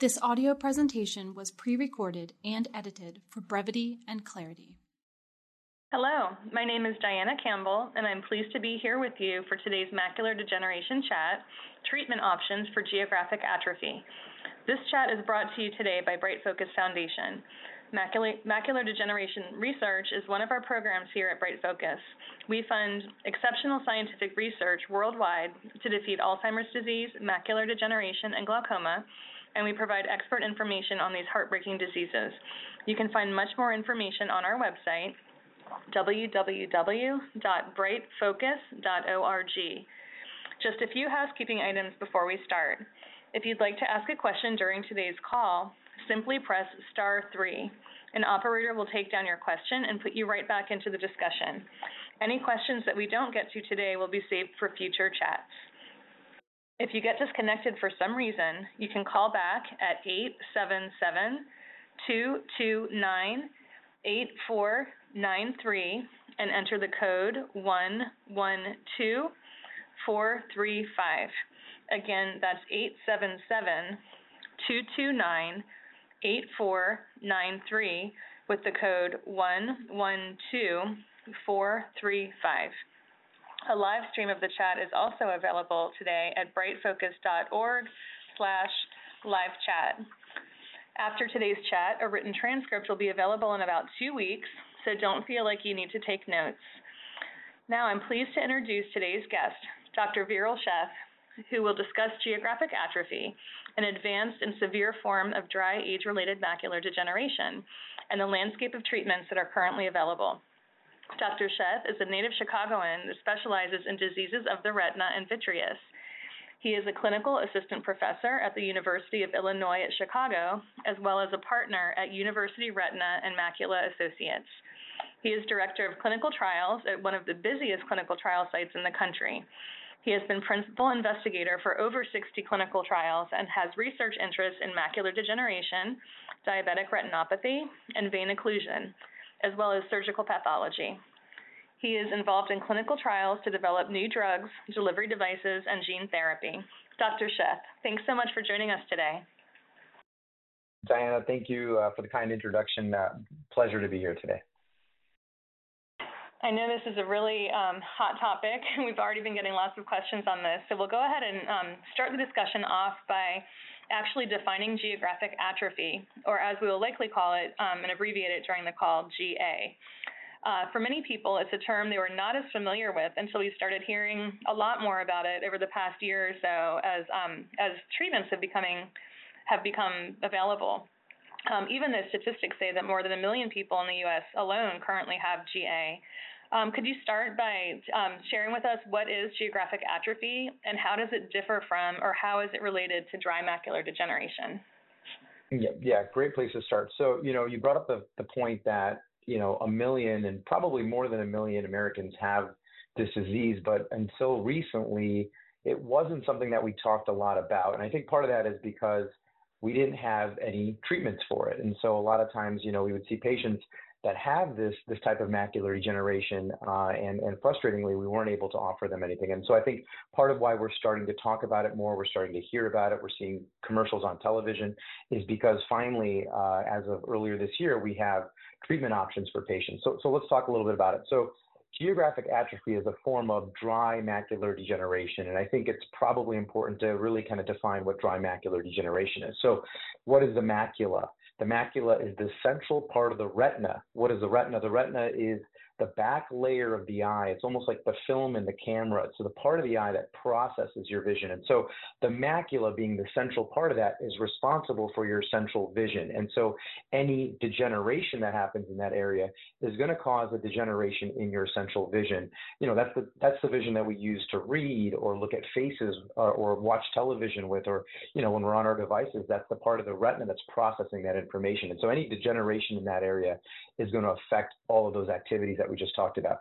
This audio presentation was pre-recorded and edited for brevity and clarity. Hello, my name is Diana Campbell, and I'm pleased to be here with you for today's Macular Degeneration Chat, Treatment Options for Geographic Atrophy. This chat is brought to you today by Bright Focus Foundation. Macular, degeneration research is one of our programs here at Bright Focus. We fund exceptional scientific research worldwide to defeat Alzheimer's disease, macular degeneration, and glaucoma, and we provide expert information on these heartbreaking diseases. You can find much more information on our website, www.brightfocus.org. Just a few housekeeping items before we start. If you'd like to ask a question during today's call, simply press star three. An operator will take down your question and put you right back into the discussion. Any questions that we don't get to today will be saved for future chats. If you get disconnected for some reason, you can call back at 877 229 8493 and enter the code 112435. Again, that's 877 229 8493 with the code 112435. A live stream of the chat is also available today at brightfocus.org slash live chat. After today's chat, a written transcript will be available in about two weeks, so don't feel like you need to take notes. Now I'm pleased to introduce today's guest, Dr. Veeral Sheth, who will discuss geographic atrophy, an advanced and severe form of dry age-related macular degeneration, and the landscape of treatments that are currently available. Dr. Sheth is a native Chicagoan that specializes in diseases of the retina and vitreous. He is a clinical assistant professor at the University of Illinois at Chicago, as well as a partner at University Retina and Macula Associates. He is director of clinical trials at one of the busiest clinical trial sites in the country. He has been principal investigator for over 60 clinical trials and has research interests in macular degeneration, diabetic retinopathy, and vein occlusion as well as surgical pathology. He is involved in clinical trials to develop new drugs, delivery devices, and gene therapy. Dr. Sheth, thanks so much for joining us today. Diana, thank you uh, for the kind introduction. Uh, pleasure to be here today. I know this is a really um, hot topic. And we've already been getting lots of questions on this. So we'll go ahead and um, start the discussion off by actually defining geographic atrophy, or as we will likely call it um, and abbreviate it during the call, GA. Uh, for many people, it's a term they were not as familiar with until we started hearing a lot more about it over the past year or so as, um, as treatments have, becoming, have become available. Um, even the statistics say that more than a million people in the U.S. alone currently have GA. Um, could you start by um, sharing with us what is geographic atrophy and how does it differ from or how is it related to dry macular degeneration? Yeah, yeah, great place to start. So, you know, you brought up the, the point that, you know, a million and probably more than a million Americans have this disease, but until recently, it wasn't something that we talked a lot about. And I think part of that is because we didn't have any treatments for it. And so a lot of times, you know, we would see patients that have this this type of macular degeneration, uh, and and frustratingly, we weren't able to offer them anything. And so I think part of why we're starting to talk about it more, we're starting to hear about it, we're seeing commercials on television, is because finally, uh, as of earlier this year, we have treatment options for patients. So so let's talk a little bit about it. So geographic atrophy is a form of dry macular degeneration, and I think it's probably important to really kind of define what dry macular degeneration is. So, what is the macula? The macula is the central part of the retina. What is the retina? The retina is the back layer of the eye. It's almost like the film in the camera. So the part of the eye that processes your vision. And so the macula being the central part of that is responsible for your central vision. And so any degeneration that happens in that area is going to cause a degeneration in your central vision. You know, that's the that's the vision that we use to read or look at faces or, or watch television with or you know, when we're on our devices, that's the part of the retina that's processing that information. And so any degeneration in that area is going to affect all of those activities that we just talked about.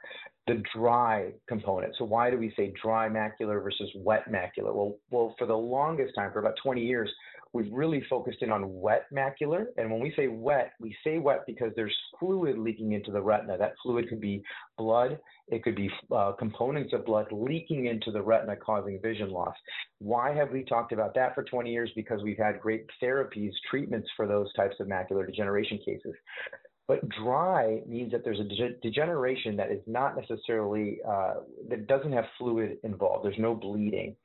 The dry component. So why do we say dry macular versus wet macular? Well, well, for the longest time, for about 20 years, we've really focused in on wet macular. And when we say wet, we say wet because there's fluid leaking into the retina. That fluid could be blood, it could be uh, components of blood leaking into the retina causing vision loss. Why have we talked about that for 20 years? Because we've had great therapies, treatments for those types of macular degeneration cases. But dry means that there's a de- degeneration that is not necessarily, uh, that doesn't have fluid involved. There's no bleeding.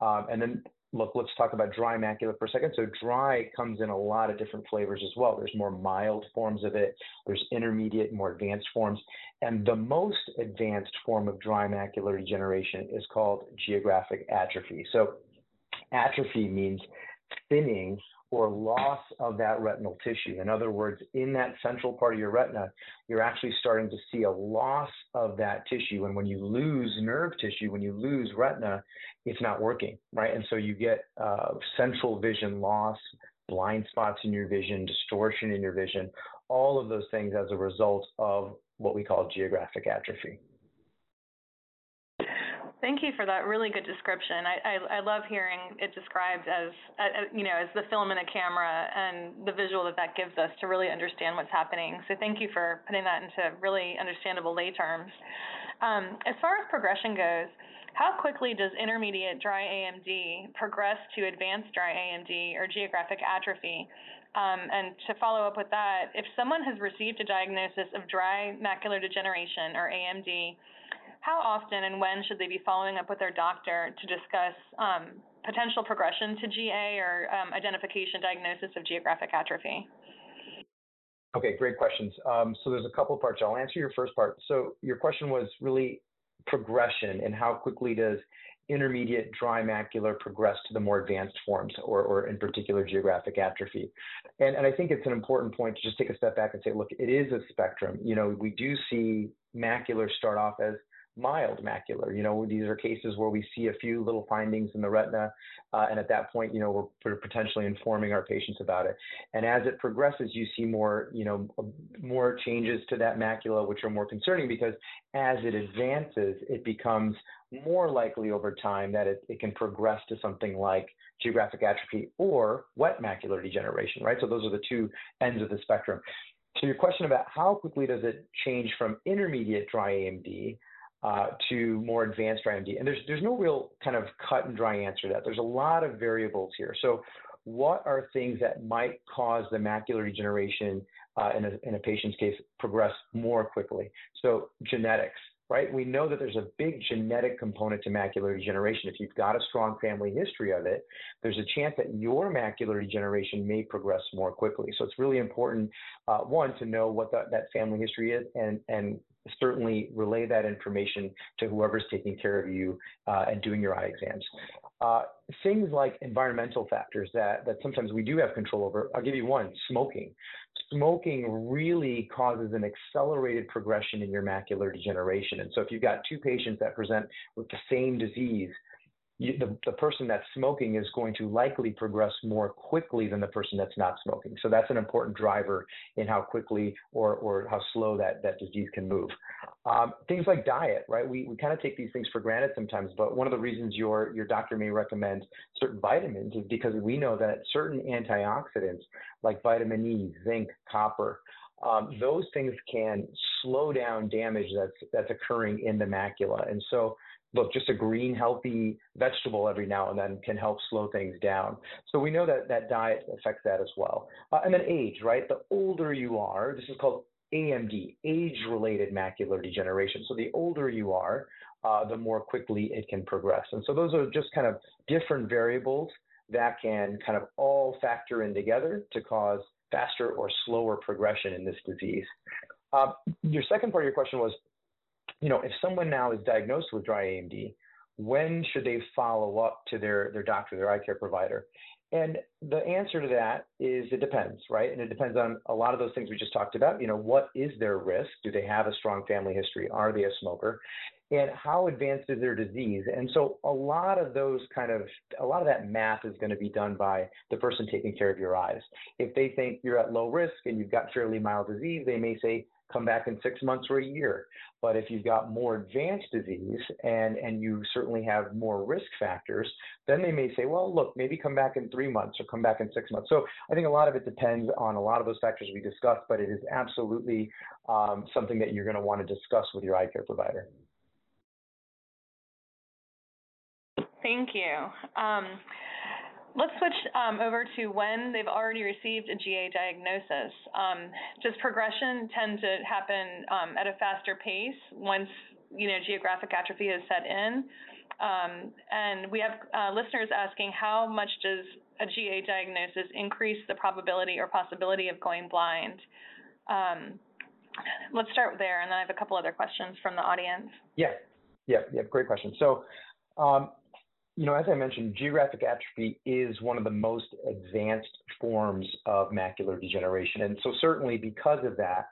Um, and then, look, let's talk about dry macula for a second. So, dry comes in a lot of different flavors as well. There's more mild forms of it, there's intermediate, more advanced forms. And the most advanced form of dry macular degeneration is called geographic atrophy. So, atrophy means thinning or loss of that retinal tissue. In other words, in that central part of your retina, you're actually starting to see a loss of that tissue. And when you lose nerve tissue, when you lose retina, it's not working, right? And so you get uh, central vision loss, blind spots in your vision, distortion in your vision, all of those things as a result of what we call geographic atrophy. Thank you for that really good description. I, I, I love hearing it described as, uh, you know, as the film in a camera and the visual that that gives us to really understand what's happening. So thank you for putting that into really understandable lay terms. Um, as far as progression goes, how quickly does intermediate dry AMD progress to advanced dry AMD or geographic atrophy? Um, and to follow up with that, if someone has received a diagnosis of dry macular degeneration or AMD, how often and when should they be following up with their doctor to discuss um, potential progression to GA or um, identification diagnosis of geographic atrophy? Okay, great questions. Um, so there's a couple parts. I'll answer your first part. So your question was really progression and how quickly does intermediate dry macular progress to the more advanced forms, or, or in particular geographic atrophy. And, and I think it's an important point to just take a step back and say, look, it is a spectrum. You know, we do see macular start off as mild macular. You know, these are cases where we see a few little findings in the retina, uh, and at that point, you know, we're potentially informing our patients about it. And as it progresses, you see more, you know, more changes to that macula, which are more concerning because as it advances, it becomes more likely over time that it, it can progress to something like geographic atrophy or wet macular degeneration, right? So those are the two ends of the spectrum. So your question about how quickly does it change from intermediate dry AMD uh, to more advanced dry. And there's there's no real kind of cut and dry answer to that. There's a lot of variables here. So what are things that might cause the macular degeneration uh, in, a, in a patient's case progress more quickly? So genetics, right? We know that there's a big genetic component to macular degeneration. If you've got a strong family history of it, there's a chance that your macular degeneration may progress more quickly. So it's really important, uh, one, to know what the, that family history is and, and certainly relay that information to whoever's taking care of you uh, and doing your eye exams. Uh, things like environmental factors that, that sometimes we do have control over. I'll give you one smoking. Smoking really causes an accelerated progression in your macular degeneration. And so, if you've got two patients that present with the same disease, you, the, the person that's smoking is going to likely progress more quickly than the person that's not smoking. So that's an important driver in how quickly or, or how slow that, that disease can move. Um, things like diet, right? We, we kind of take these things for granted sometimes, but one of the reasons your, your doctor may recommend certain vitamins is because we know that certain antioxidants like vitamin E, zinc, copper, um, those things can slow down damage that's that's occurring in the macula. And so look, just a green, healthy vegetable every now and then can help slow things down. So we know that that diet affects that as well. Uh, and then age, right? The older you are, this is called AMD, age-related macular degeneration. So the older you are, uh, the more quickly it can progress. And so those are just kind of different variables that can kind of all factor in together to cause faster or slower progression in this disease. Uh, your second part of your question was you know, if someone now is diagnosed with dry AMD, when should they follow up to their, their doctor, their eye care provider? And the answer to that is it depends, right? And it depends on a lot of those things we just talked about. You know, what is their risk? Do they have a strong family history? Are they a smoker? And how advanced is their disease? And so a lot of those kind of, a lot of that math is going to be done by the person taking care of your eyes. If they think you're at low risk and you've got fairly mild disease, they may say, come back in six months or a year. But if you've got more advanced disease and, and you certainly have more risk factors, then they may say, well, look, maybe come back in three months or come back in six months. So I think a lot of it depends on a lot of those factors we discussed, but it is absolutely um, something that you're going to want to discuss with your eye care provider. Thank you. Um, Let's switch um, over to when they've already received a GA diagnosis. Um, does progression tend to happen um, at a faster pace once you know geographic atrophy has set in? Um, and we have uh, listeners asking how much does a GA diagnosis increase the probability or possibility of going blind? Um, let's start there, and then I have a couple other questions from the audience. Yeah, yeah, yeah, great question. So um, you know, as I mentioned, geographic atrophy is one of the most advanced forms of macular degeneration. And so, certainly because of that,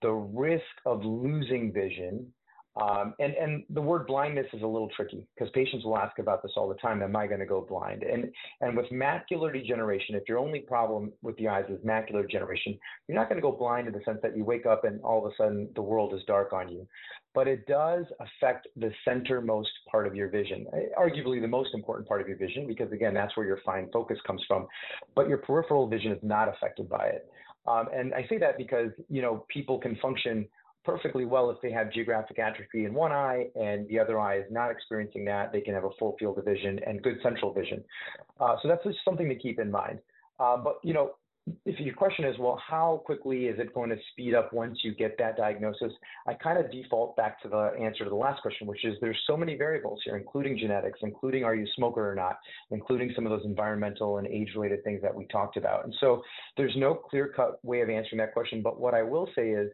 the risk of losing vision um, and, and the word blindness is a little tricky because patients will ask about this all the time. Am I going to go blind? And, and with macular degeneration, if your only problem with the eyes is macular degeneration, you're not going to go blind in the sense that you wake up and all of a sudden the world is dark on you. But it does affect the centermost part of your vision, eh, arguably the most important part of your vision, because again, that's where your fine focus comes from. But your peripheral vision is not affected by it. Um, and I say that because, you know, people can function perfectly well if they have geographic atrophy in one eye and the other eye is not experiencing that. They can have a full field of vision and good central vision. Uh, so that's just something to keep in mind. Uh, but you know, if your question is, well, how quickly is it going to speed up once you get that diagnosis? I kind of default back to the answer to the last question, which is there's so many variables here, including genetics, including are you a smoker or not, including some of those environmental and age-related things that we talked about. And so there's no clear-cut way of answering that question. But what I will say is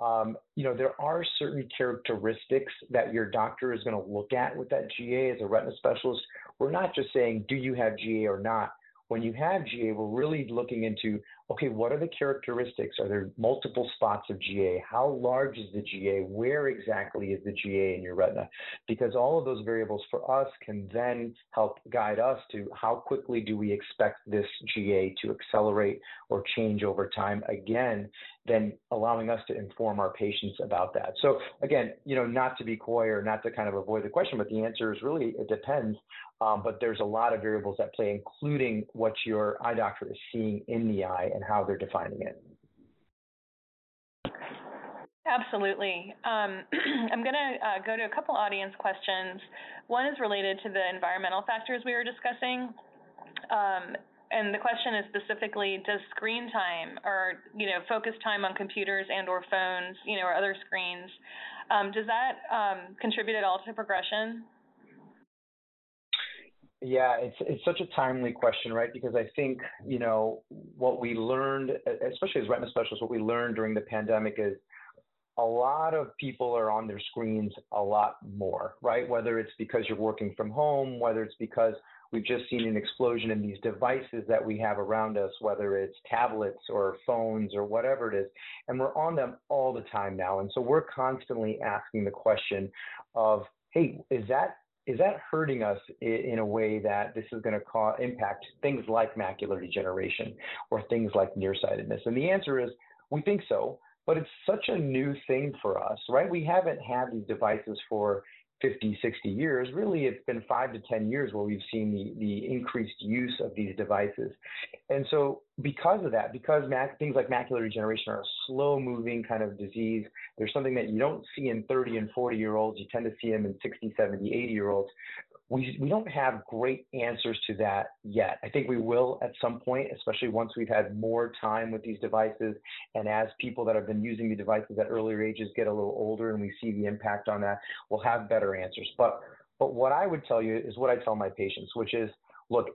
um, you know, there are certain characteristics that your doctor is going to look at with that GA as a retina specialist. We're not just saying, do you have GA or not? When you have GA, we're really looking into okay, what are the characteristics? Are there multiple spots of GA? How large is the GA? Where exactly is the GA in your retina? Because all of those variables for us can then help guide us to how quickly do we expect this GA to accelerate or change over time. Again, then allowing us to inform our patients about that. So again, you know, not to be coy or not to kind of avoid the question, but the answer is really it depends. Um, but there's a lot of variables at play, including what your eye doctor is seeing in the eye and how they're defining it. Absolutely. Um, I'm going to uh, go to a couple audience questions. One is related to the environmental factors we were discussing. Um, and the question is specifically, does screen time or, you know, focus time on computers and or phones, you know, or other screens, um, does that um, contribute at all to progression? Yeah, it's it's such a timely question, right? Because I think you know what we learned, especially as retina specialists, what we learned during the pandemic is a lot of people are on their screens a lot more, right? Whether it's because you're working from home, whether it's because we've just seen an explosion in these devices that we have around us, whether it's tablets or phones or whatever it is, and we're on them all the time now. And so we're constantly asking the question of, hey, is that is that hurting us in a way that this is going to cause impact things like macular degeneration or things like nearsightedness? And the answer is we think so, but it's such a new thing for us, right? We haven't had these devices for 50, 60 years, really it's been five to 10 years where we've seen the, the increased use of these devices. And so because of that, because mac- things like macular degeneration are a slow moving kind of disease, there's something that you don't see in 30 and 40 year olds, you tend to see them in 60, 70, 80 year olds we, we don't have great answers to that yet. I think we will at some point, especially once we've had more time with these devices and as people that have been using the devices at earlier ages get a little older and we see the impact on that, we'll have better answers. But but what I would tell you is what I tell my patients, which is look,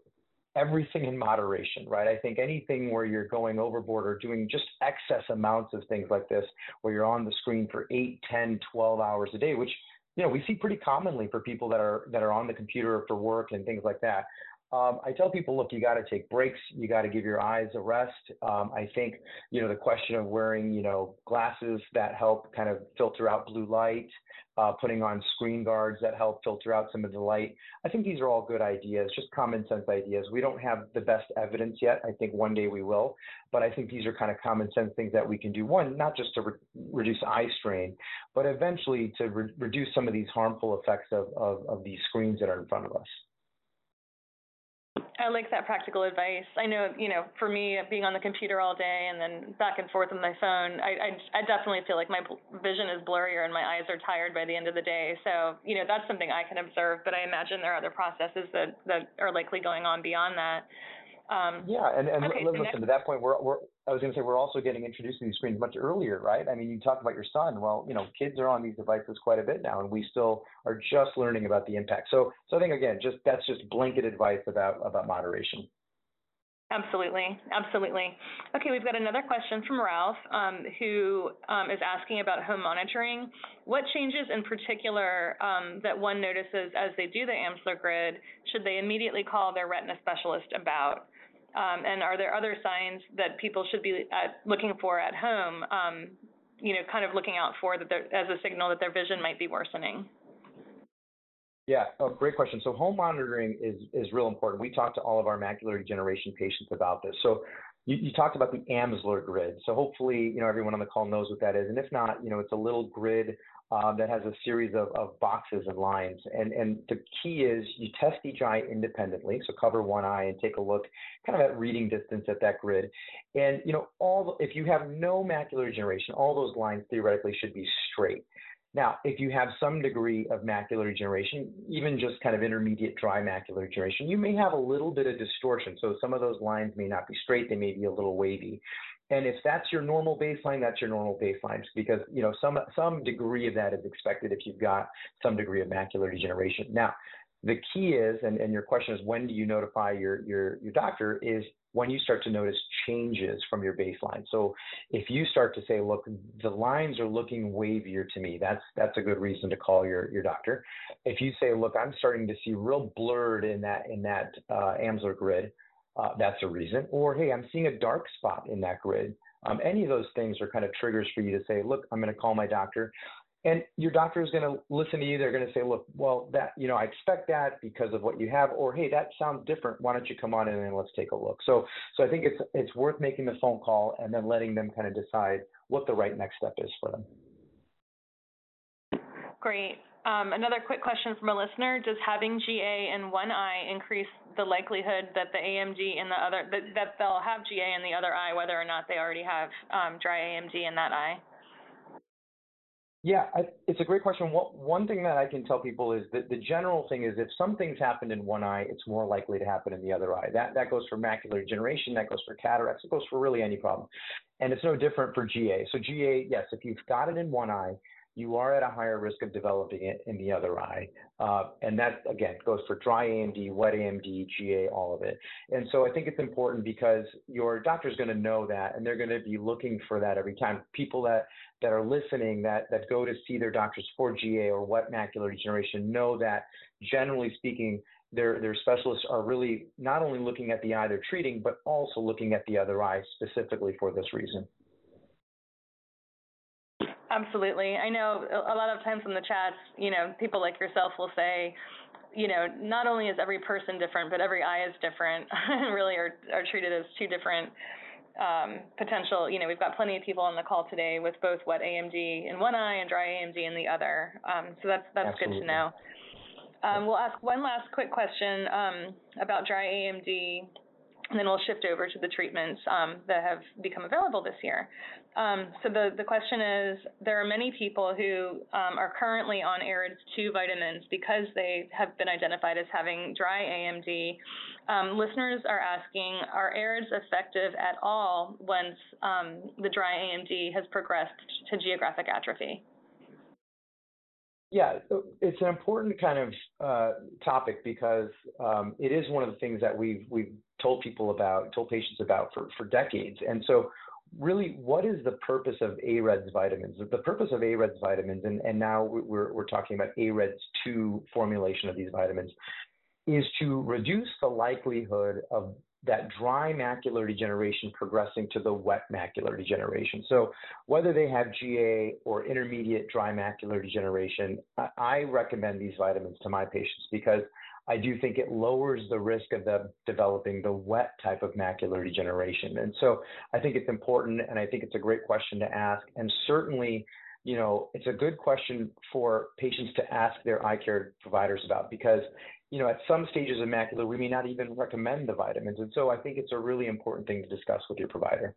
everything in moderation, right? I think anything where you're going overboard or doing just excess amounts of things like this, where you're on the screen for 8, 10, 12 hours a day, which know, we see pretty commonly for people that are that are on the computer for work and things like that. Um, I tell people, look, you got to take breaks. You got to give your eyes a rest. Um, I think, you know, the question of wearing, you know, glasses that help kind of filter out blue light, uh, putting on screen guards that help filter out some of the light. I think these are all good ideas, just common sense ideas. We don't have the best evidence yet. I think one day we will, but I think these are kind of common sense things that we can do. One, not just to re- reduce eye strain, but eventually to re- reduce some of these harmful effects of, of, of these screens that are in front of us. I like that practical advice. I know, you know, for me, being on the computer all day and then back and forth on my phone, I, I, I definitely feel like my vision is blurrier and my eyes are tired by the end of the day. So, you know, that's something I can observe, but I imagine there are other processes that, that are likely going on beyond that. Um, yeah, and, and okay, listen, so to that point, we're, we're, I was going to say we're also getting introduced to these screens much earlier, right? I mean, you talked about your son. Well, you know, kids are on these devices quite a bit now, and we still are just learning about the impact. So, so I think again, just that's just blanket advice about about moderation. Absolutely, absolutely. Okay, we've got another question from Ralph, um, who um, is asking about home monitoring. What changes in particular um, that one notices as they do the Amsler grid should they immediately call their retina specialist about? Um, and are there other signs that people should be at, looking for at home, um, you know, kind of looking out for that as a signal that their vision might be worsening? Yeah, oh, great question. So home monitoring is is real important. We talk to all of our macular degeneration patients about this. So you, you, talked about the Amsler grid. So hopefully, you know, everyone on the call knows what that is. And if not, you know, it's a little grid um, that has a series of, of boxes and lines. And, and the key is you test each eye independently. So cover one eye and take a look kind of at reading distance at that grid. And, you know, all if you have no macular degeneration, all those lines theoretically should be straight. Now, if you have some degree of macular degeneration, even just kind of intermediate dry macular degeneration, you may have a little bit of distortion. So some of those lines may not be straight, they may be a little wavy. And if that's your normal baseline, that's your normal baseline because you know some some degree of that is expected if you've got some degree of macular degeneration. Now, the key is, and, and your question is when do you notify your, your, your doctor, is when you start to notice changes from your baseline. So if you start to say, look, the lines are looking wavier to me, that's that's a good reason to call your, your doctor. If you say, look, I'm starting to see real blurred in that in that uh, Amsler grid, uh, that's a reason. Or hey, I'm seeing a dark spot in that grid. Um, any of those things are kind of triggers for you to say, look, I'm going to call my doctor. And your doctor is going to listen to you. They're going to say, look, well, that, you know, I expect that because of what you have, or hey, that sounds different. Why don't you come on in and let's take a look? So, so I think it's, it's worth making the phone call and then letting them kind of decide what the right next step is for them. Great. Um, another quick question from a listener: Does having GA in one eye increase the likelihood that the AMD in the other that, that they'll have GA in the other eye, whether or not they already have um, dry AMD in that eye? Yeah, I, it's a great question. What, one thing that I can tell people is that the general thing is if something's happened in one eye, it's more likely to happen in the other eye. That that goes for macular degeneration, that goes for cataracts, it goes for really any problem, and it's no different for GA. So GA, yes, if you've got it in one eye, you are at a higher risk of developing it in the other eye. Uh, and that, again, goes for dry AMD, wet AMD, GA, all of it. And so I think it's important because your doctor's going to know that and they're going to be looking for that every time. People that, that are listening that, that go to see their doctors for GA or wet macular degeneration know that, generally speaking, their, their specialists are really not only looking at the eye they're treating, but also looking at the other eye specifically for this reason. Absolutely. I know a lot of times in the chats, you know, people like yourself will say, you know, not only is every person different, but every eye is different, and really are, are treated as two different um, potential. You know, we've got plenty of people on the call today with both wet AMD in one eye and dry AMD in the other. Um, so that's that's Absolutely. good to know. Um, we'll ask one last quick question um, about dry AMD and then we'll shift over to the treatments um, that have become available this year. Um, so the, the question is, there are many people who um, are currently on AREDS 2 vitamins because they have been identified as having dry AMD. Um, listeners are asking, are AREDS effective at all once um, the dry AMD has progressed to geographic atrophy? Yeah, it's an important kind of uh, topic because um, it is one of the things that we've we've told people about, told patients about for, for decades. And so really, what is the purpose of AREDS vitamins? The purpose of AREDS vitamins, and, and now we're, we're talking about AREDS 2 formulation of these vitamins, is to reduce the likelihood of that dry macular degeneration progressing to the wet macular degeneration. So whether they have GA or intermediate dry macular degeneration, I recommend these vitamins to my patients because I do think it lowers the risk of them developing the wet type of macular degeneration. And so I think it's important and I think it's a great question to ask. And certainly, you know, it's a good question for patients to ask their eye care providers about because you know, at some stages of macular, we may not even recommend the vitamins. And so I think it's a really important thing to discuss with your provider.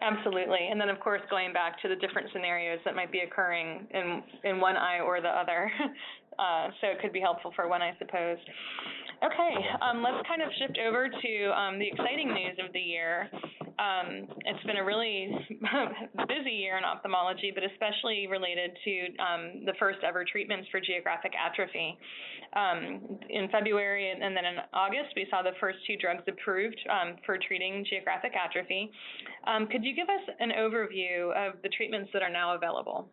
Absolutely. And then, of course, going back to the different scenarios that might be occurring in, in one eye or the other. Uh, so it could be helpful for one, I suppose. Okay, um, let's kind of shift over to um, the exciting news of the year. Um, it's been a really busy year in ophthalmology, but especially related to um, the first ever treatments for geographic atrophy. Um, in February and then in August, we saw the first two drugs approved um, for treating geographic atrophy. could you give us an overview of the treatments that are now available?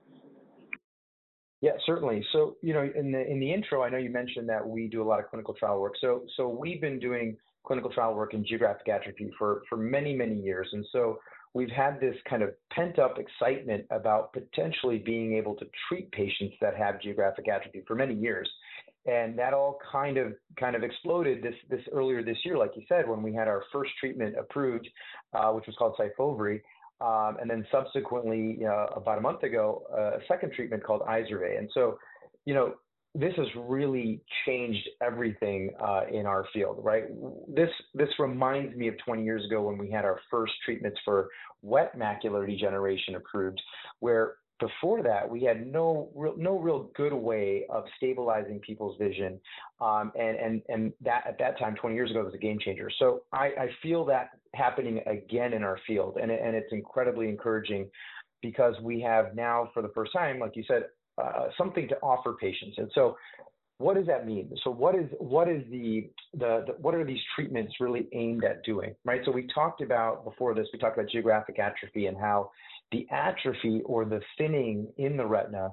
Yeah, certainly. So, you know, in the in the intro, I know you mentioned that we do a lot of clinical trial work. So, so we've been doing clinical trial work in geographic atrophy for for many many years, and so we've had this kind of pent up excitement about potentially being able to treat patients that have geographic atrophy for many years. And that all kind of kind of exploded this this earlier this year, like you said, when we had our first treatment approved, uh, which was called Syfovre. Um, and then subsequently, about a month ago, uh, a second treatment called Izervay. And so, you know, this has really changed everything uh, in our field, right? This this reminds me of 20 years ago when we had our first treatments for wet macular degeneration approved, where before that, we had no real, no real good way of stabilizing people's vision, um, and and and that at that time, 20 years ago, was a game changer. So I, I feel that happening again in our field, and and it's incredibly encouraging because we have now, for the first time, like you said, uh, something to offer patients. And so, what does that mean? So what is what is the, the, the what are these treatments really aimed at doing? Right. So we talked about before this. We talked about geographic atrophy and how the atrophy or the thinning in the retina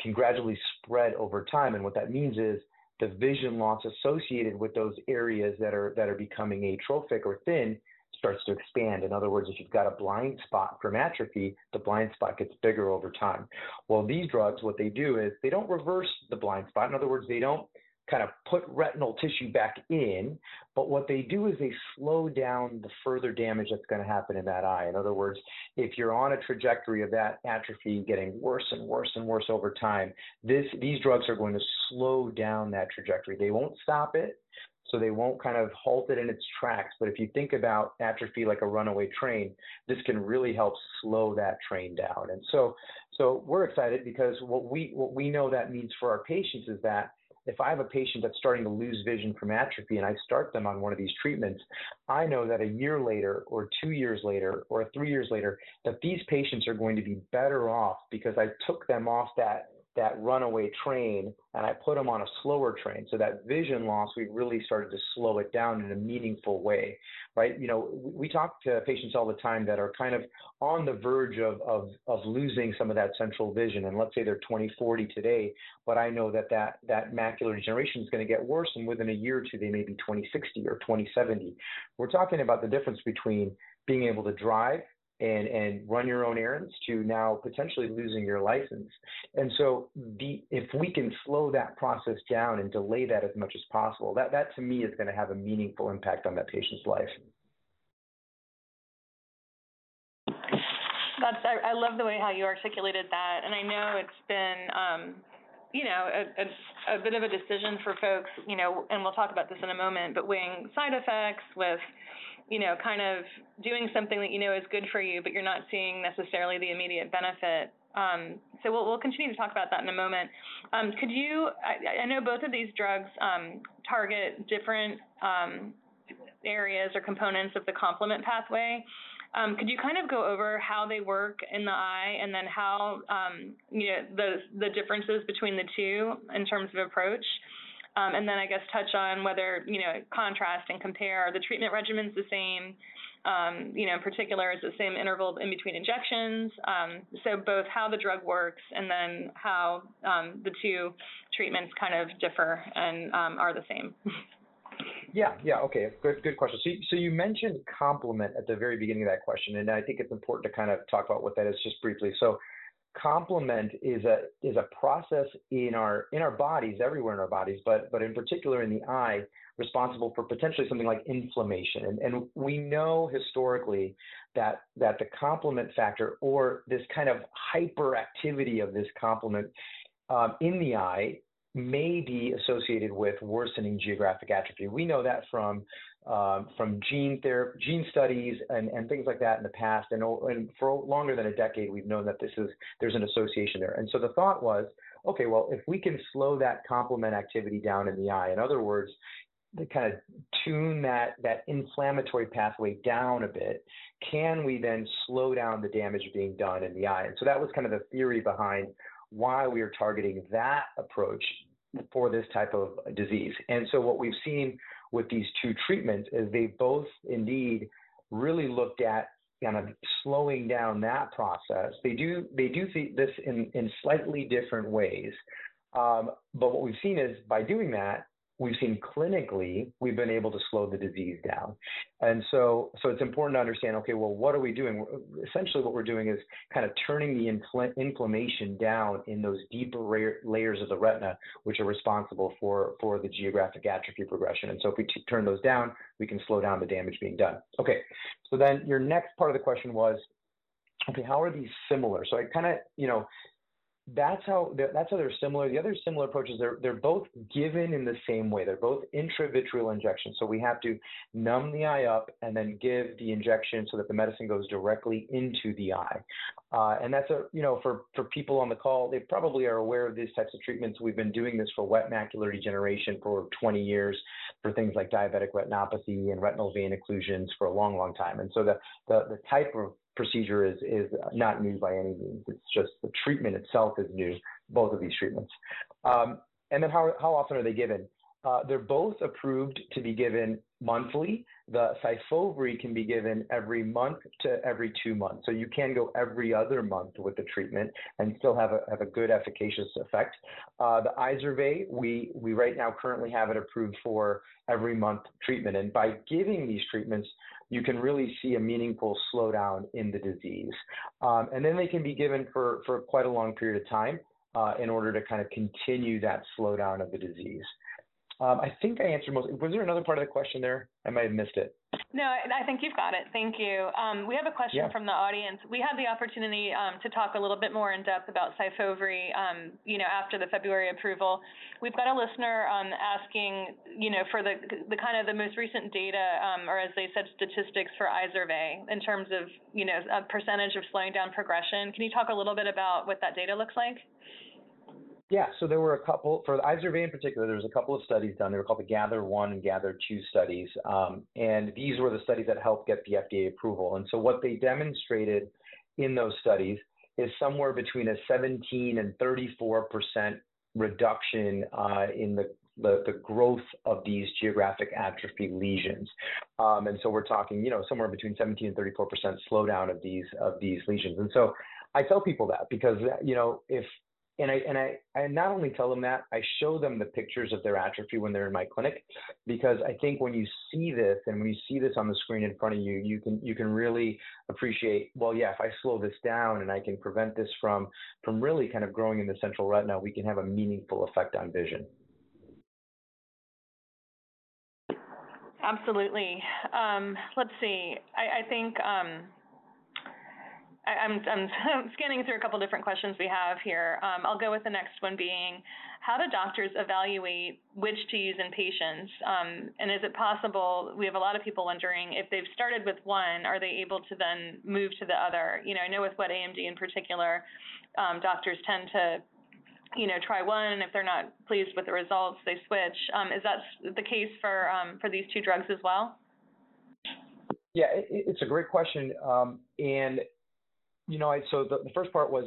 can gradually spread over time. And what that means is the vision loss associated with those areas that are that are becoming atrophic or thin starts to expand. In other words, if you've got a blind spot from atrophy, the blind spot gets bigger over time. Well, these drugs, what they do is they don't reverse the blind spot. In other words, they don't kind of put retinal tissue back in, but what they do is they slow down the further damage that's going to happen in that eye. In other words, if you're on a trajectory of that atrophy getting worse and worse and worse over time, this these drugs are going to slow down that trajectory. They won't stop it, so they won't kind of halt it in its tracks. But if you think about atrophy like a runaway train, this can really help slow that train down. And so, so we're excited because what we what we know that means for our patients is that if I have a patient that's starting to lose vision from atrophy and I start them on one of these treatments, I know that a year later or two years later or three years later, that these patients are going to be better off because I took them off that that runaway train and I put them on a slower train. So that vision loss, we really started to slow it down in a meaningful way, right? You know, we talk to patients all the time that are kind of on the verge of, of, of losing some of that central vision. And let's say they're 2040 today, but I know that that, that macular degeneration is going to get worse. And within a year or two, they may be 2060 or 2070. We're talking about the difference between being able to drive and and run your own errands to now potentially losing your license. And so the if we can slow that process down and delay that as much as possible, that that to me is going to have a meaningful impact on that patient's life. That's I, I love the way how you articulated that, and I know it's been um, you know, a, a, a, bit of a decision for folks, you know, and we'll talk about this in a moment, but weighing side effects with, you know, kind of doing something that you know is good for you, but you're not seeing necessarily the immediate benefit. Um, so we'll, we'll continue to talk about that in a moment. Um, could you, I, I, know both of these drugs um, target different um, areas or components of the complement pathway. Um, could you kind of go over how they work in the eye and then how um, you know the the differences between the two in terms of approach? Um, and then I guess touch on whether you know contrast and compare are the treatment regimens the same, um, you know, in particular, is the same interval in between injections. Um, so both how the drug works and then how um, the two treatments kind of differ and um, are the same. Yeah, yeah, okay, good, good question. So, so you mentioned complement at the very beginning of that question, and I think it's important to kind of talk about what that is just briefly. So, complement is a is a process in our in our bodies everywhere in our bodies but but in particular in the eye responsible for potentially something like inflammation and, and we know historically that that the complement factor or this kind of hyperactivity of this complement um, in the eye may be associated with worsening geographic atrophy. We know that from um, from gene therapy, gene studies, and, and things like that in the past, and, and for longer than a decade, we've known that this is there's an association there. And so the thought was, okay, well, if we can slow that complement activity down in the eye, in other words, to kind of tune that that inflammatory pathway down a bit, can we then slow down the damage being done in the eye? And so that was kind of the theory behind why we are targeting that approach for this type of disease. And so what we've seen with these two treatments is they both indeed really looked at kind of slowing down that process. They do they do this in, in slightly different ways. Um, but what we've seen is by doing that, we've seen clinically we've been able to slow the disease down. And so so it's important to understand okay well what are we doing? Essentially what we're doing is kind of turning the infl- inflammation down in those deeper ra- layers of the retina which are responsible for for the geographic atrophy progression. And so if we t- turn those down we can slow down the damage being done. Okay so then your next part of the question was okay how are these similar? So i kind of you know that's how that's how they're similar. The other similar approaches they're they're both given in the same way. They're both intravitreal injections. So we have to numb the eye up and then give the injection so that the medicine goes directly into the eye. Uh, and that's a you know for for people on the call, they probably are aware of these types of treatments. We've been doing this for wet macular degeneration for 20 years, for things like diabetic retinopathy and retinal vein occlusions for a long, long time. And so the the, the type of procedure is is not new by any means. It's just the treatment itself is new. Both of these treatments. Um, and then how how often are they given? Uh, they're both approved to be given monthly. The Syfovre can be given every month to every two months. So you can go every other month with the treatment and still have a, have a good efficacious effect. Uh, the Izervay, we, we right now currently have it approved for every month treatment. And by giving these treatments, you can really see a meaningful slowdown in the disease. Um, and then they can be given for, for quite a long period of time uh, in order to kind of continue that slowdown of the disease. Um, I think I answered most. Was there another part of the question there? I might have missed it. No, I think you've got it. Thank you. Um, we have a question yeah. from the audience. We had the opportunity um, to talk a little bit more in depth about Syfovre, um, you know, after the February approval. We've got a listener um, asking, you know, for the the kind of the most recent data, um, or as they said, statistics for Izervay in terms of, you know, a percentage of slowing down progression. Can you talk a little bit about what that data looks like? Yeah, so there were a couple for the Izervay in particular. There was a couple of studies done. They were called the Gather One and Gather Two studies, um, and these were the studies that helped get the FDA approval. And so what they demonstrated in those studies is somewhere between a 17 and 34 percent reduction uh, in the, the, the growth of these geographic atrophy lesions. Um, and so we're talking, you know, somewhere between 17 and 34 percent slowdown of these of these lesions. And so I tell people that because you know if and I and I, I not only tell them that, I show them the pictures of their atrophy when they're in my clinic, because I think when you see this and when you see this on the screen in front of you, you can you can really appreciate. Well, yeah, if I slow this down and I can prevent this from from really kind of growing in the central retina, we can have a meaningful effect on vision. Absolutely. Um, let's see. I, I think. Um, I'm, I'm scanning through a couple different questions we have here. Um, I'll go with the next one being, how do doctors evaluate which to use in patients? Um, and is it possible, we have a lot of people wondering, if they've started with one, are they able to then move to the other? You know, I know with wet AMD in particular, um, doctors tend to you know, try one, and if they're not pleased with the results, they switch. Um, is that the case for um, for these two drugs as well? Yeah, it, it's a great question, um, and you know, I, so the, the first part was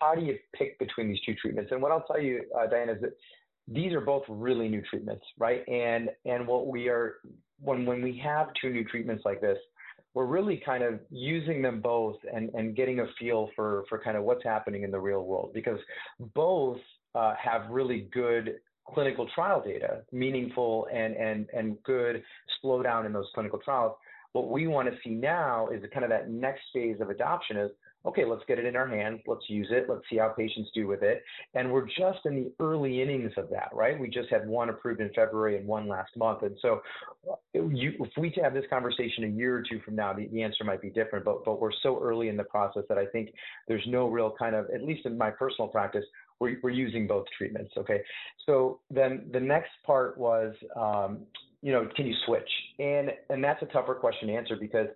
how do you pick between these two treatments? And what I'll tell you, uh, Diane, is that these are both really new treatments, right? And and what we are when when we have two new treatments like this, we're really kind of using them both and, and getting a feel for, for kind of what's happening in the real world because both uh, have really good clinical trial data, meaningful and, and, and good slowdown in those clinical trials. What we want to see now is kind of that next phase of adoption is okay, let's get it in our hands, let's use it, let's see how patients do with it. And we're just in the early innings of that, right? We just had one approved in February and one last month. And so you, if we have this conversation a year or two from now, the, the answer might be different, but, but we're so early in the process that I think there's no real kind of, at least in my personal practice, we're, we're using both treatments. Okay. So then the next part was, um, you know, can you switch? And, and that's a tougher question to answer because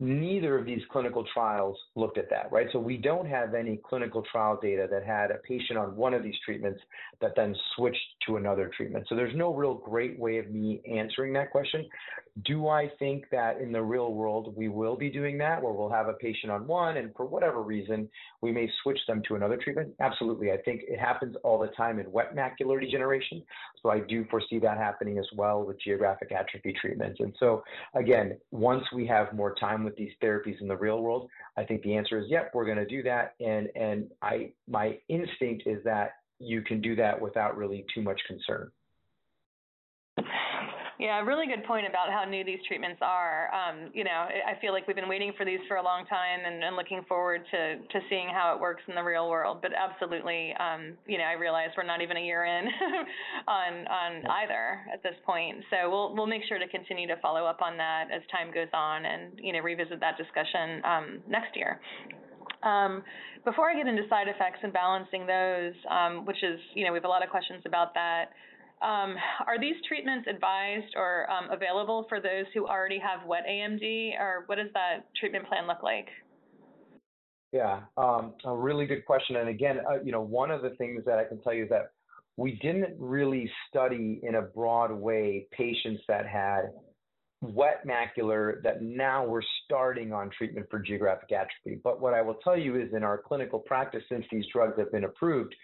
neither of these clinical trials looked at that, right? So we don't have any clinical trial data that had a patient on one of these treatments that then switched to another treatment. So there's no real great way of me answering that question. Do I think that in the real world we will be doing that where we'll have a patient on one and for whatever reason we may switch them to another treatment? Absolutely. I think it happens all the time in wet macular degeneration. So I do foresee that happening as well with geographic atrophy treatments. And so again, once we have more time with these therapies in the real world, I think the answer is yep, we're going to do that. And and I my instinct is that you can do that without really too much concern. Yeah, really good point about how new these treatments are. Um, you know, I feel like we've been waiting for these for a long time and, and looking forward to, to seeing how it works in the real world. But absolutely, um, you know, I realize we're not even a year in on on either at this point. So we'll we'll make sure to continue to follow up on that as time goes on and you know revisit that discussion um, next year. Um, before I get into side effects and balancing those, um, which is, you know, we have a lot of questions about that. Um, are these treatments advised or um, available for those who already have wet AMD, or what does that treatment plan look like? Yeah, um, a really good question. And again, uh, you know, one of the things that I can tell you is that we didn't really study in a broad way patients that had wet macular that now we're starting on treatment for geographic atrophy. But what I will tell you is in our clinical practice, since these drugs have been approved,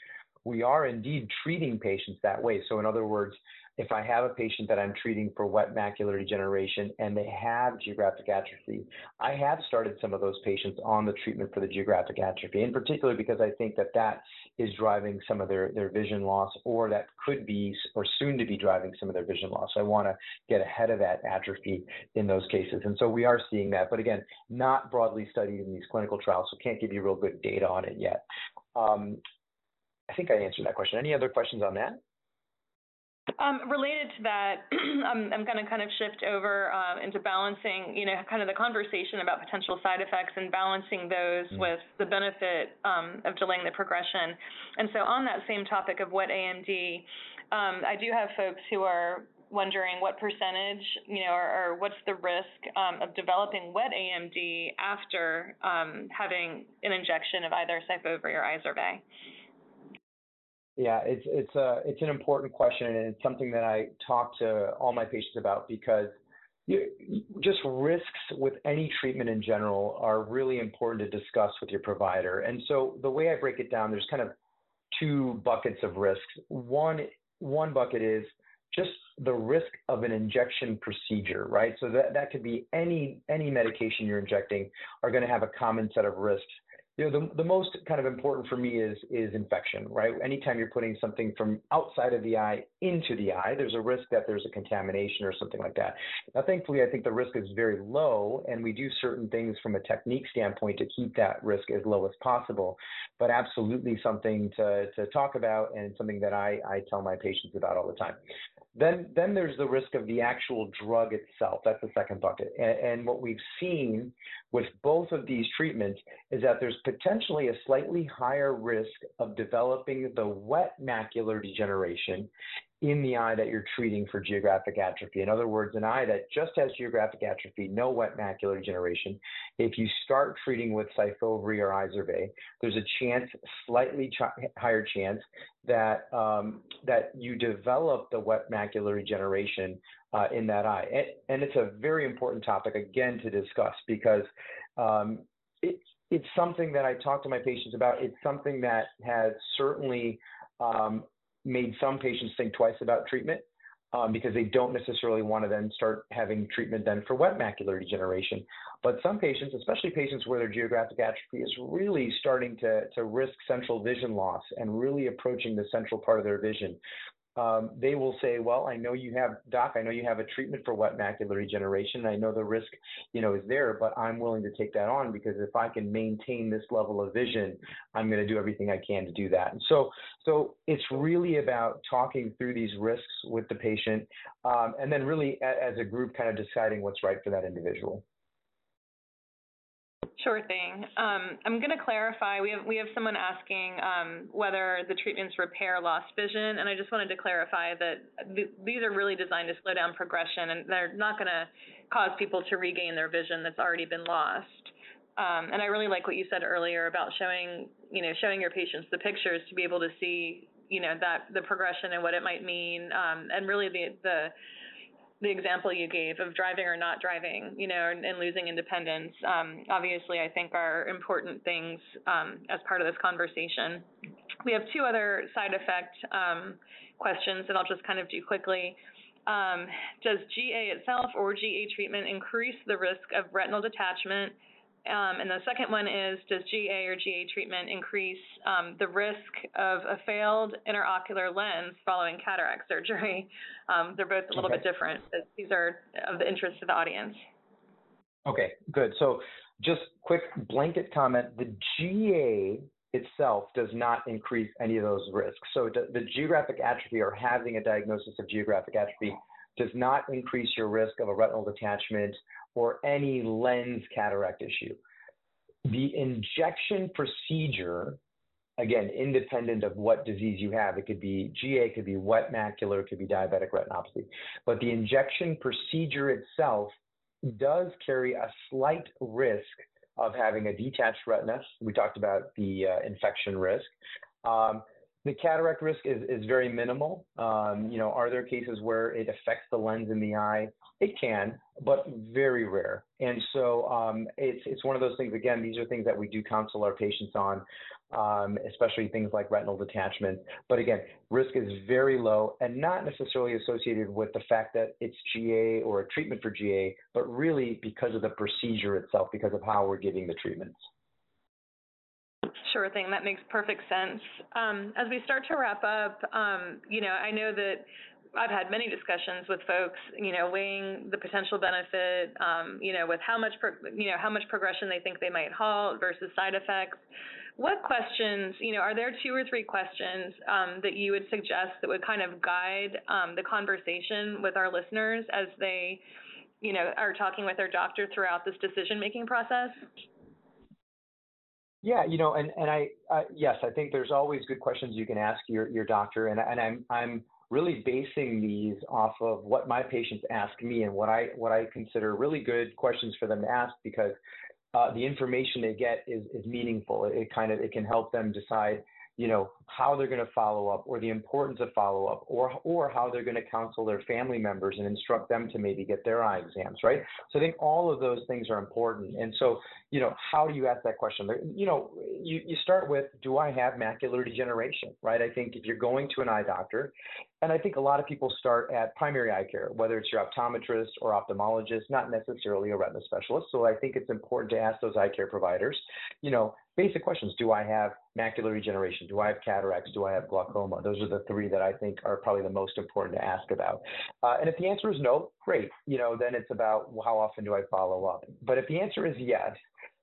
we are indeed treating patients that way. So, in other words, if I have a patient that I'm treating for wet macular degeneration and they have geographic atrophy, I have started some of those patients on the treatment for the geographic atrophy, in particular because I think that that is driving some of their, their vision loss or that could be or soon to be driving some of their vision loss. I want to get ahead of that atrophy in those cases. And so we are seeing that, but again, not broadly studied in these clinical trials, so can't give you real good data on it yet. Um, I think I answered that question. Any other questions on that? Um, related to that, I'm, I'm going to kind of shift over uh, into balancing, you know, kind of the conversation about potential side effects and balancing those mm. with the benefit um, of delaying the progression. And so, on that same topic of wet AMD, um, I do have folks who are wondering what percentage, you know, or, or what's the risk um, of developing wet AMD after um, having an injection of either Syfovre or Izervay. Yeah, it's it's a it's an important question, and it's something that I talk to all my patients about because you, just risks with any treatment in general are really important to discuss with your provider. And so the way I break it down, there's kind of two buckets of risks. One one bucket is just the risk of an injection procedure, right? So that, that could be any any medication you're injecting are going to have a common set of risks you know, the, the most kind of important for me is is infection, right? Anytime you're putting something from outside of the eye into the eye, there's a risk that there's a contamination or something like that. Now, thankfully, I think the risk is very low, and we do certain things from a technique standpoint to keep that risk as low as possible. But absolutely something to to talk about and something that I I tell my patients about all the time. Then, then there's the risk of the actual drug itself. That's the second bucket. And, and, what we've seen with both of these treatments is that there's potentially a slightly higher risk of developing the wet macular degeneration in the eye that you're treating for geographic atrophy. In other words, an eye that just has geographic atrophy, no wet macular degeneration, if you start treating with Syfovre or Izervay, there's a chance, slightly ch- higher chance, that um, that you develop the wet macular degeneration uh, in that eye. And, and, it's a very important topic, again, to discuss because um, it, it's something that I talk to my patients about. It's something that has certainly um, made some patients think twice about treatment. um, because they don't necessarily want to then start having treatment then for wet macular degeneration. But some patients, especially patients where their geographic atrophy is really starting to, to risk central vision loss and really approaching the central part of their vision, um, they will say, well, I know you have, doc, I know you have a treatment for wet macular degeneration. I know the risk, you know, is there, but I'm willing to take that on because if I can maintain this level of vision, I'm going to do everything I can to do that. And so, so it's really about talking through these risks with the patient, um, and then really as a group, kind of deciding what's right for that individual. Sure thing. Um, I'm going to clarify. We have we have someone asking um, whether the treatments repair lost vision, and I just wanted to clarify that th these are really designed to slow down progression, and they're not going to cause people to regain their vision that's already been lost. Um, and I really like what you said earlier about showing you know showing your patients the pictures to be able to see you know that the progression and what it might mean, um, and really the the the example you gave of driving or not driving, you know, and, and losing independence, um, obviously, I think are important things um, as part of this conversation. We have two other side effect um, questions that I'll just kind of do quickly. Um, does GA itself or GA treatment increase the risk of retinal detachment um, and the second one is, does GA or GA treatment increase um, the risk of a failed intraocular lens following cataract surgery? Um, they're both a little okay. bit different, but these are of the interest to the audience. Okay, good. So just quick blanket comment, the GA itself does not increase any of those risks. So the, the geographic atrophy or having a diagnosis of geographic atrophy does not increase your risk of a retinal detachment or any lens cataract issue. The injection procedure, again, independent of what disease you have, it could be GA, could be wet macular, could be diabetic retinopathy, but the injection procedure itself does carry a slight risk of having a detached retina. We talked about the uh, infection risk. Um, the cataract risk is, is very minimal. Um, you know, are there cases where it affects the lens in the eye? It can, but very rare. And so um, it's it's one of those things. Again, these are things that we do counsel our patients on, um, especially things like retinal detachment. But again, risk is very low and not necessarily associated with the fact that it's GA or a treatment for GA, but really because of the procedure itself, because of how we're giving the treatments. Sure thing. That makes perfect sense. Um, as we start to wrap up, um, you know, I know that I've had many discussions with folks, you know, weighing the potential benefit, um, you know, with how much, you know, how much progression they think they might halt versus side effects. What questions, you know, are there two or three questions um, that you would suggest that would kind of guide um, the conversation with our listeners as they, you know, are talking with their doctor throughout this decision-making process? Yeah, you know, and and I uh, yes, I think there's always good questions you can ask your your doctor, and and I'm I'm really basing these off of what my patients ask me and what I what I consider really good questions for them to ask because uh, the information they get is is meaningful. It, it kind of it can help them decide you know, how they're going to follow up or the importance of follow up or, or how they're going to counsel their family members and instruct them to maybe get their eye exams, right? So I think all of those things are important. And so, you know, how do you ask that question? You know, you, you start with, do I have macular degeneration, right? I think if you're going to an eye doctor, and I think a lot of people start at primary eye care, whether it's your optometrist or ophthalmologist, not necessarily a retina specialist. So I think it's important to ask those eye care providers, you know, basic questions. Do I have macular degeneration? Do I have cataracts? Do I have glaucoma? Those are the three that I think are probably the most important to ask about. Uh, and if the answer is no, great. You know, then it's about well, how often do I follow up? But if the answer is yes,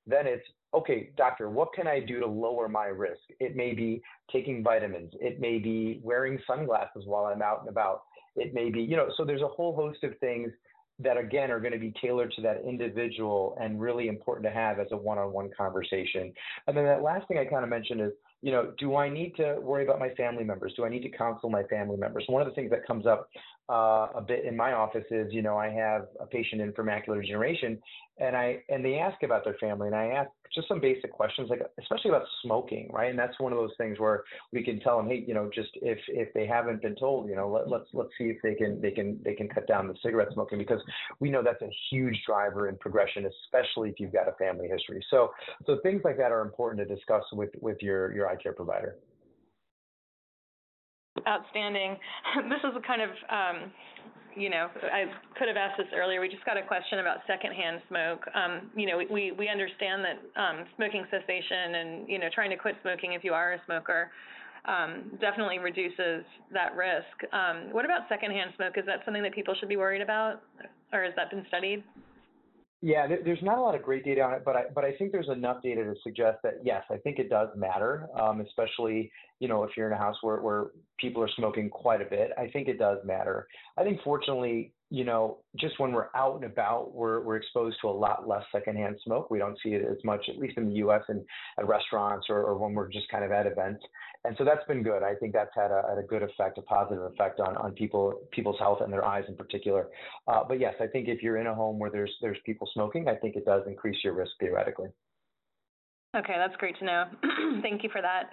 then it's okay, doctor, what can I do to lower my risk? It may be taking vitamins. It may be wearing sunglasses while I'm out and about. It may be, you know, so there's a whole host of things that again are going to be tailored to that individual and really important to have as a one-on-one conversation. And then that last thing I kind of mentioned is, you know, do I need to worry about my family members? Do I need to counsel my family members? One of the things that comes up uh, a bit in my office is, you know, I have a patient in for macular degeneration, and I and they ask about their family, and I ask just some basic questions, like especially about smoking, right? And that's one of those things where we can tell them, hey, you know, just if if they haven't been told, you know, let, let's let's see if they can they can they can cut down the cigarette smoking because we know that's a huge driver in progression, especially if you've got a family history. So so things like that are important to discuss with with your your eye care provider. Outstanding. This is a kind of, um, you know, I could have asked this earlier. We just got a question about secondhand smoke. Um, you know, we, we understand that um, smoking cessation and, you know, trying to quit smoking if you are a smoker um, definitely reduces that risk. Um, what about secondhand smoke? Is that something that people should be worried about, or has that been studied? Yeah, there's not a lot of great data on it, but I but I think there's enough data to suggest that yes, I think it does matter, um, especially you know if you're in a house where where people are smoking quite a bit. I think it does matter. I think fortunately, you know, just when we're out and about, we're we're exposed to a lot less secondhand smoke. We don't see it as much, at least in the U.S. and at restaurants or, or when we're just kind of at events and so that's been good. I think that's had a, a good effect, a positive effect on, on people people's health and their eyes in particular. Uh, but yes, I think if you're in a home where there's there's people smoking, I think it does increase your risk theoretically. Okay, that's great to know. Thank you for that.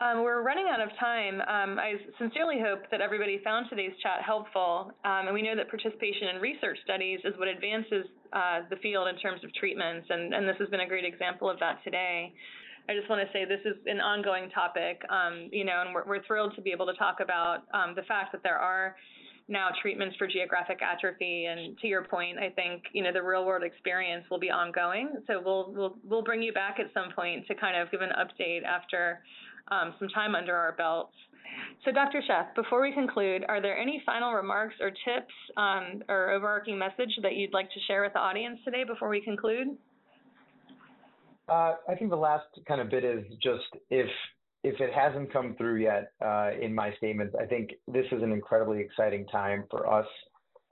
Um, we're running out of time. Um, I sincerely hope that everybody found today's chat helpful, um, and we know that participation in research studies is what advances uh, the field in terms of treatments, and, and this has been a great example of that today. I just want to say this is an ongoing topic, um, you know, and we're, we're, thrilled to be able to talk about um, the fact that there are now treatments for geographic atrophy. And to your point, I think you know the real world experience will be ongoing. So we'll we'll we'll bring you back at some point to kind of give an update after um, some time under our belts. So, Dr. Sheth, before we conclude, are there any final remarks or tips um, or overarching message that you'd like to share with the audience today before we conclude? Uh, I think the last kind of bit is just if if it hasn't come through yet uh, in my statements, I think this is an incredibly exciting time for us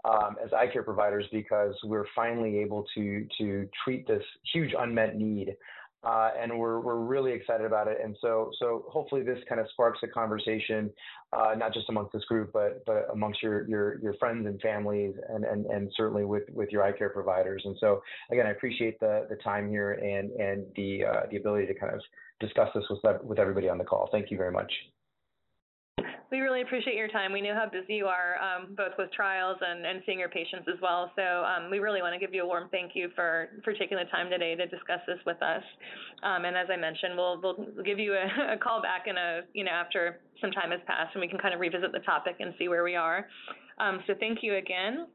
um, as eye care providers because we're finally able to to treat this huge unmet need uh, and we're we're really excited about it. And so so hopefully this kind of sparks a conversation, uh, not just amongst this group, but but amongst your your your friends and families, and and and certainly with with your eye care providers. And so again, I appreciate the the time here and and the uh, the ability to kind of discuss this with with everybody on the call. Thank you very much. We really appreciate your time. We know how busy you are, um, both with trials and, and seeing your patients as well. So um, we really want to give you a warm thank you for, for taking the time today to discuss this with us. Um, and as I mentioned, we'll, we'll give you a, a, call back in a, you know, after some time has passed and we can kind of revisit the topic and see where we are. Um, so thank you again.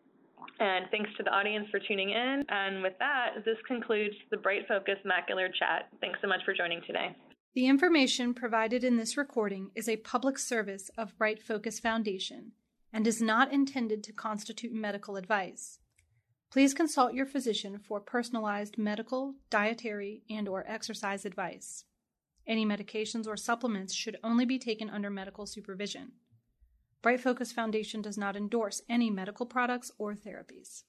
And thanks to the audience for tuning in. And with that, this concludes the BrightFocus Macular Chat. Thanks so much for joining today. The information provided in this recording is a public service of BrightFocus Foundation and is not intended to constitute medical advice. Please consult your physician for personalized medical, dietary, and or exercise advice. Any medications or supplements should only be taken under medical supervision. BrightFocus Foundation does not endorse any medical products or therapies.